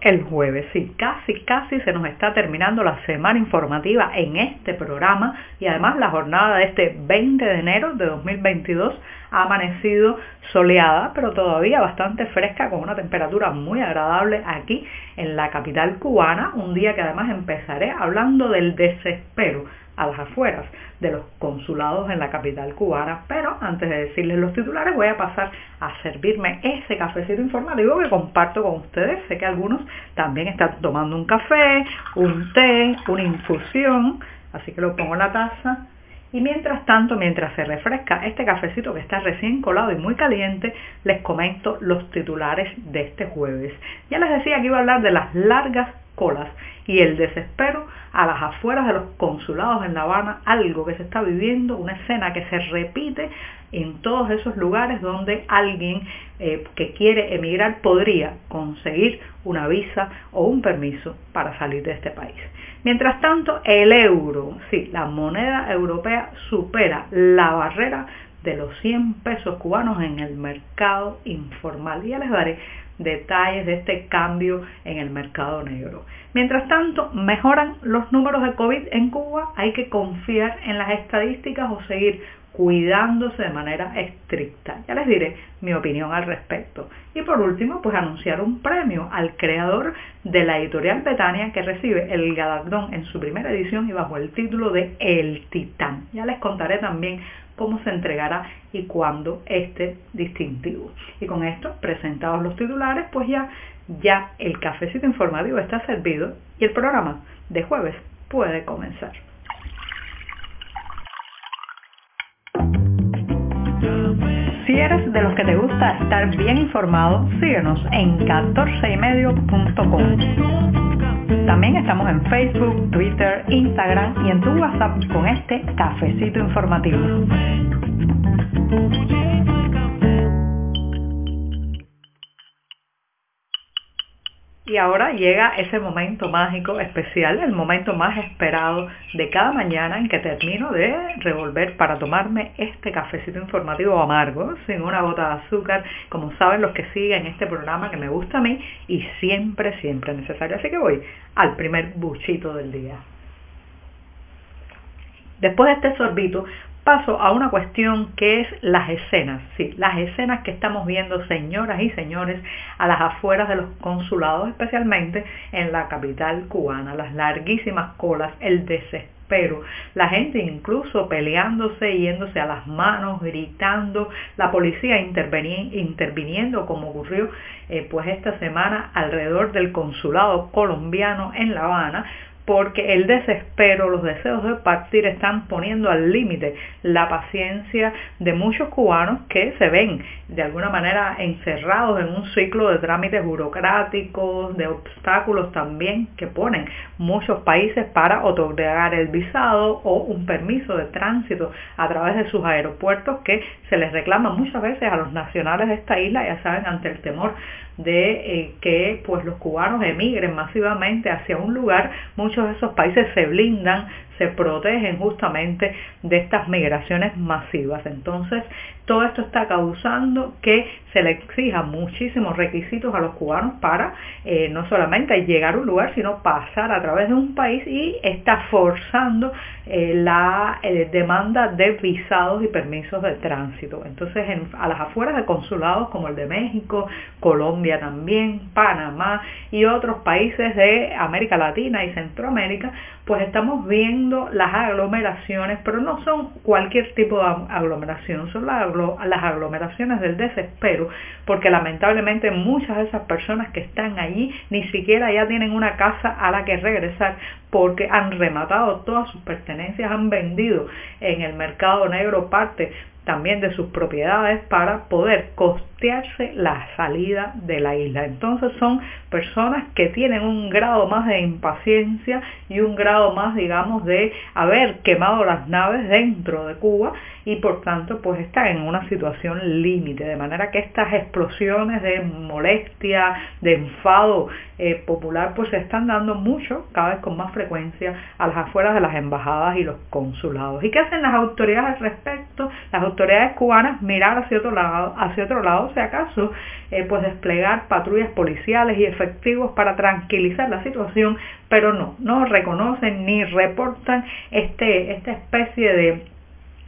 el jueves, sí, casi, casi se nos está terminando la semana informativa en este programa y además la jornada de este 20 de enero de 2022 ha amanecido soleada, pero todavía bastante fresca con una temperatura muy agradable aquí en la capital cubana, un día que además empezaré hablando del desespero a las afueras de los consulados en la capital cubana. Pero antes de decirles los titulares voy a pasar a servirme ese cafecito informativo que comparto con ustedes. Sé que algunos también están tomando un café, un té, una infusión, así que lo pongo en la taza. Y mientras tanto, mientras se refresca este cafecito que está recién colado y muy caliente, les comento los titulares de este jueves. Ya les decía que iba a hablar de las largas colas y el desespero a las afueras de los consulados en La Habana, algo que se está viviendo, una escena que se repite en todos esos lugares donde alguien eh, que quiere emigrar podría conseguir una visa o un permiso para salir de este país. Mientras tanto, el euro, sí, la moneda europea supera la barrera de los 100 pesos cubanos en el mercado informal. Y ya les daré detalles de este cambio en el mercado negro. Mientras tanto, mejoran los números de COVID en Cuba, hay que confiar en las estadísticas o seguir cuidándose de manera estricta. Ya les diré mi opinión al respecto. Y por último, pues anunciar un premio al creador de la editorial Betania que recibe el galardón en su primera edición y bajo el título de El Titán. Ya les contaré también cómo se entregará y cuándo este distintivo. Y con esto, presentados los titulares, pues ya, ya el cafecito informativo está servido y el programa de jueves puede comenzar. Si eres de los que te gusta estar bien informado, síguenos en 14ymedio.com. También estamos en Facebook, Twitter, Instagram y en tu WhatsApp con este cafecito informativo. Y ahora llega ese momento mágico especial, el momento más esperado de cada mañana en que termino de revolver para tomarme este cafecito informativo amargo, sin una gota de azúcar, como saben los que siguen este programa que me gusta a mí y siempre, siempre necesario. Así que voy al primer buchito del día. Después de este sorbito paso a una cuestión que es las escenas, sí, las escenas que estamos viendo, señoras y señores, a las afueras de los consulados, especialmente en la capital cubana, las larguísimas colas, el desespero, la gente incluso peleándose, yéndose a las manos, gritando, la policía interviniendo como ocurrió eh, pues esta semana alrededor del consulado colombiano en La Habana, porque el desespero, los deseos de partir están poniendo al límite la paciencia de muchos cubanos que se ven de alguna manera encerrados en un ciclo de trámites burocráticos, de obstáculos también que ponen muchos países para otorgar el visado o un permiso de tránsito a través de sus aeropuertos que se les reclama muchas veces a los nacionales de esta isla, ya saben, ante el temor de eh, que pues los cubanos emigren masivamente hacia un lugar, muchos de esos países se blindan, se protegen justamente de estas migraciones masivas. Entonces, todo esto está causando que se le exijan muchísimos requisitos a los cubanos para eh, no solamente llegar a un lugar, sino pasar a través de un país y está forzando eh, la demanda de visados y permisos de tránsito. Entonces, a las afueras de consulados como el de México, Colombia también, Panamá y otros países de América Latina y Centroamérica, pues estamos viendo las aglomeraciones, pero no son cualquier tipo de aglomeración, son las, aglomeraciones del desespero, porque lamentablemente muchas de esas personas que están allí ni siquiera ya tienen una casa a la que regresar porque han rematado todas sus pertenencias, han vendido en el mercado negro parte también de sus propiedades para poder costearse la salida de la isla. Entonces son personas que tienen un grado más de impaciencia y un grado más, digamos, de haber quemado las naves dentro de Cuba y por tanto pues están en una situación límite, de manera que estas explosiones de molestia, de enfado eh, popular pues se están dando mucho, cada vez con más frecuencia a las afueras de las embajadas y los consulados. ¿Y qué hacen las autoridades al respecto? Las autoridades cubanas mirar hacia otro lado, hacia otro lado, si acaso, eh, pues desplegar patrullas policiales y efectivos para tranquilizar la situación, pero no, no reconocen ni reportan este, esta especie de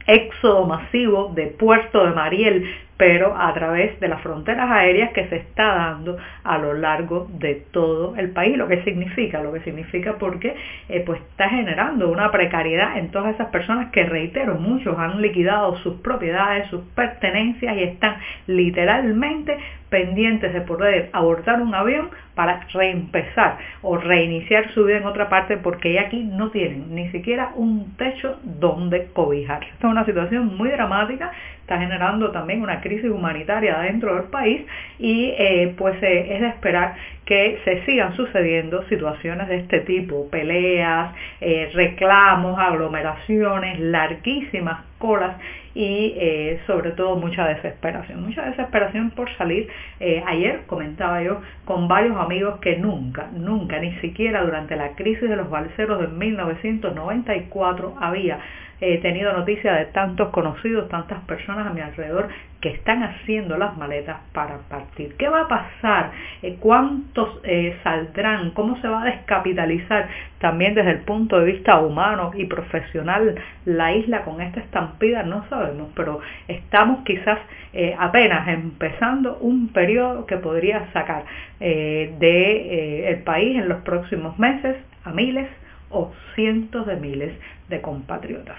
éxodo masivo de Puerto de Mariel, pero a través de las fronteras aéreas que se está dando a lo largo de todo el país. Lo que significa, lo que significa porque eh, pues está generando una precariedad en todas esas personas que, reitero, muchos han liquidado sus propiedades, sus pertenencias y están literalmente pendientes de poder abortar un avión para reempezar o reiniciar su vida en otra parte porque ya aquí no tienen ni siquiera un techo donde cobijar. Esta es una situación muy dramática, está generando también una crisis humanitaria dentro del país y eh, pues eh, es de esperar que se sigan sucediendo situaciones de este tipo, peleas, eh, reclamos, aglomeraciones, larguísimas colas y eh, sobre todo mucha desesperación, mucha desesperación por salir. Eh, ayer comentaba yo con varios amigos que nunca, nunca, ni siquiera durante la crisis de los balseros de 1994 había he tenido noticia de tantos conocidos, tantas personas a mi alrededor que están haciendo las maletas para partir. ¿Qué va a pasar? Eh, ¿Cuántos eh, saldrán? ¿Cómo se va a descapitalizar también desde el punto de vista humano y profesional la isla con esta estampida? No sabemos, pero estamos quizás eh, apenas empezando un periodo que podría sacar del el país en los próximos meses a miles o cientos de miles de compatriotas.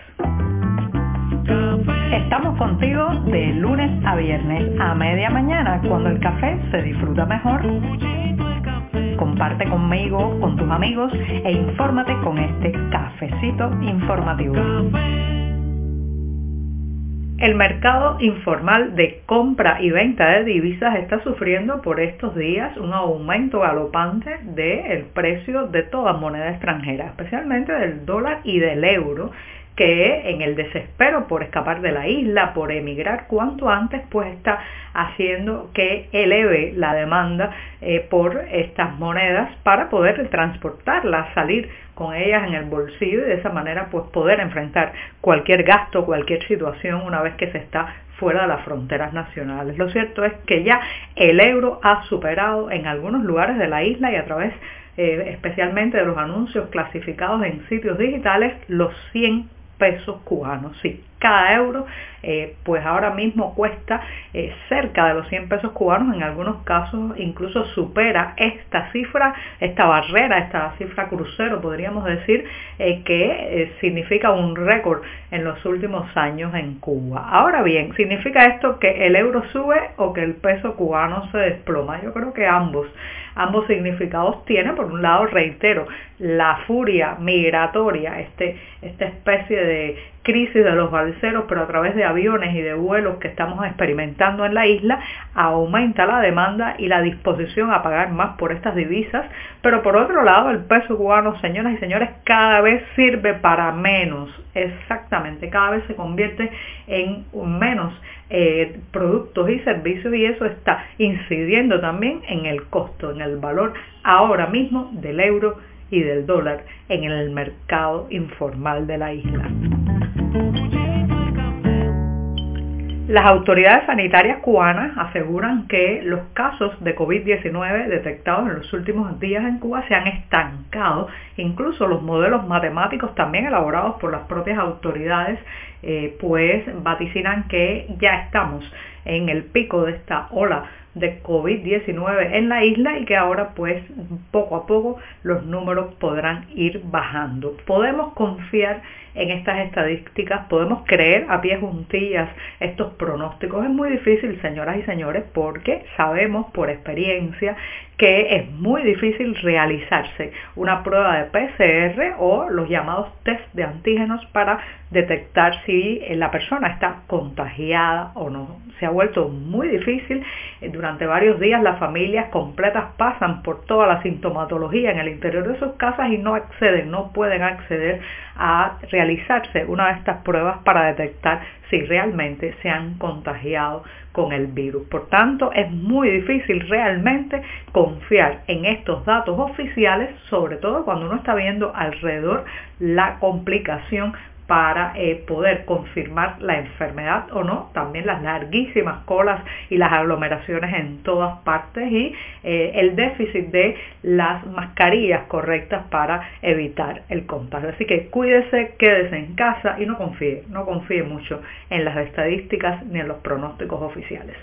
Estamos contigo de lunes a viernes a media mañana cuando el café se disfruta mejor. Comparte conmigo, con tus amigos e infórmate con este cafecito informativo. El mercado informal de compra y venta de divisas está sufriendo por estos días un aumento galopante del precio de toda moneda extranjera, especialmente del dólar y del euro, que en el desespero por escapar de la isla, por emigrar cuanto antes, pues está haciendo que eleve la demanda eh, por estas monedas para poder transportarlas, salir con ellas en el bolsillo y de esa manera pues poder enfrentar cualquier gasto, cualquier situación una vez que se está fuera de las fronteras nacionales. Lo cierto es que ya el euro ha superado en algunos lugares de la isla y a través eh, especialmente de los anuncios clasificados en sitios digitales los 100 pesos cubanos. Sí, cada euro eh, pues ahora mismo cuesta eh, cerca de los 100 pesos cubanos, en algunos casos incluso supera esta cifra, esta barrera, esta cifra crucero podríamos decir eh, que significa un récord en los últimos años en Cuba. Ahora bien, ¿significa esto que el euro sube o que el peso cubano se desploma? Yo creo que ambos ambos significados tienen. Por un lado, reitero, la furia migratoria, este, esta especie de crisis de los balseros, pero a través de aviones y de vuelos que estamos experimentando en la isla, aumenta la demanda y la disposición a pagar más por estas divisas. Pero por otro lado, el peso cubano, señoras y señores, cada vez sirve para menos. Exactamente, cada vez se convierte en menos eh, productos y servicios y eso está incidiendo también en el costo, en el valor ahora mismo del euro y del dólar en el mercado informal de la isla. Las autoridades sanitarias cubanas aseguran que los casos de COVID-19 detectados en los últimos días en Cuba se han estancado. Incluso los modelos matemáticos también elaborados por las propias autoridades eh, pues vaticinan que ya estamos en el pico de esta ola de COVID-19 en la isla y que ahora pues poco a poco los números podrán ir bajando. Podemos confiar en estas estadísticas, podemos creer a pie juntillas estos pronósticos. Es muy difícil, señoras y señores, porque sabemos por experiencia que es muy difícil realizarse una prueba de PCR o los llamados test de antígenos para detectar si la persona está contagiada o no. Se ha vuelto muy difícil. Durante varios días las familias completas pasan por toda la sintomatología en el interior de sus casas y no acceden, no pueden acceder a realizarse una de estas pruebas para detectar si realmente se han contagiado con el virus. Por tanto, es muy difícil realmente confiar en estos datos oficiales, sobre todo cuando uno está viendo alrededor la complicación para eh, poder confirmar la enfermedad o no, también las larguísimas colas y las aglomeraciones en todas partes y eh, el déficit de las mascarillas correctas para evitar el contagio. Así que cuídese, quédese en casa y no confíe, no confíe mucho en las estadísticas ni en los pronósticos oficiales.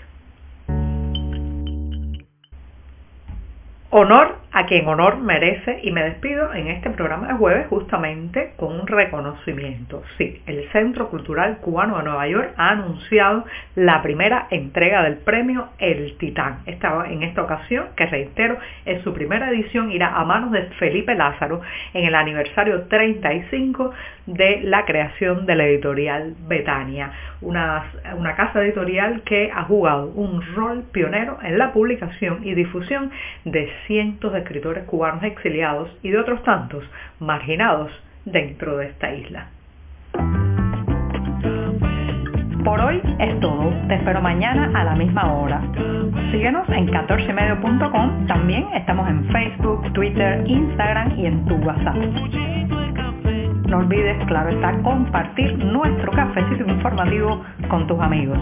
Honor a quien honor merece y me despido en este programa de jueves justamente con un reconocimiento. Sí, el Centro Cultural Cubano de Nueva York ha anunciado la primera entrega del premio El Titán. Esta, en esta ocasión, que reitero, es su primera edición, irá a manos de Felipe Lázaro en el aniversario 35 de la creación de la editorial Betania, una, una casa editorial que ha jugado un rol pionero en la publicación y difusión de cientos de escritores cubanos exiliados y de otros tantos marginados dentro de esta isla. Por hoy es todo. Te espero mañana a la misma hora. Síguenos en 14medio.com. También estamos en Facebook, Twitter, Instagram y en tu WhatsApp. No olvides, claro está, compartir nuestro cafecito informativo con tus amigos.